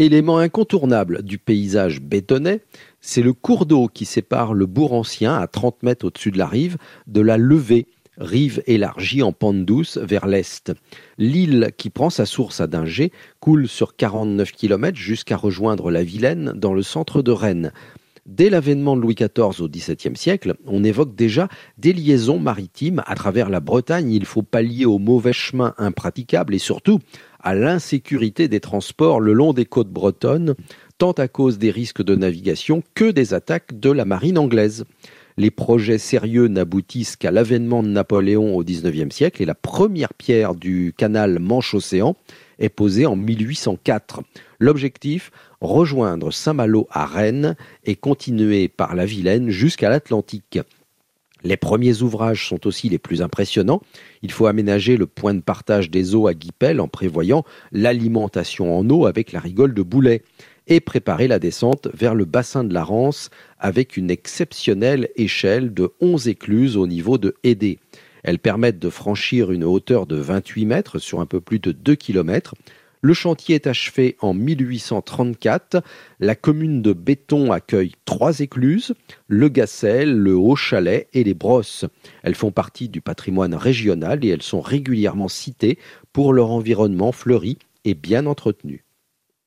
Élément incontournable du paysage bétonné, c'est le cours d'eau qui sépare le bourg ancien, à 30 mètres au-dessus de la rive, de la levée, rive élargie en pente douce vers l'est. L'île qui prend sa source à Dinger coule sur 49 km jusqu'à rejoindre la Vilaine dans le centre de Rennes. Dès l'avènement de Louis XIV au XVIIe siècle, on évoque déjà des liaisons maritimes à travers la Bretagne. Il faut pallier aux mauvais chemins impraticables et surtout à l'insécurité des transports le long des côtes bretonnes, tant à cause des risques de navigation que des attaques de la marine anglaise. Les projets sérieux n'aboutissent qu'à l'avènement de Napoléon au XIXe siècle et la première pierre du canal Manche-Océan est posée en 1804. L'objectif, rejoindre Saint-Malo à Rennes et continuer par la Vilaine jusqu'à l'Atlantique. Les premiers ouvrages sont aussi les plus impressionnants. Il faut aménager le point de partage des eaux à Guipel en prévoyant l'alimentation en eau avec la rigole de Boulet et préparer la descente vers le bassin de la Rance avec une exceptionnelle échelle de 11 écluses au niveau de Hédé. Elles permettent de franchir une hauteur de 28 mètres sur un peu plus de 2 km le chantier est achevé en 1834. La commune de Béton accueille trois écluses, le Gassel, le Haut-Chalet et les Brosses. Elles font partie du patrimoine régional et elles sont régulièrement citées pour leur environnement fleuri et bien entretenu.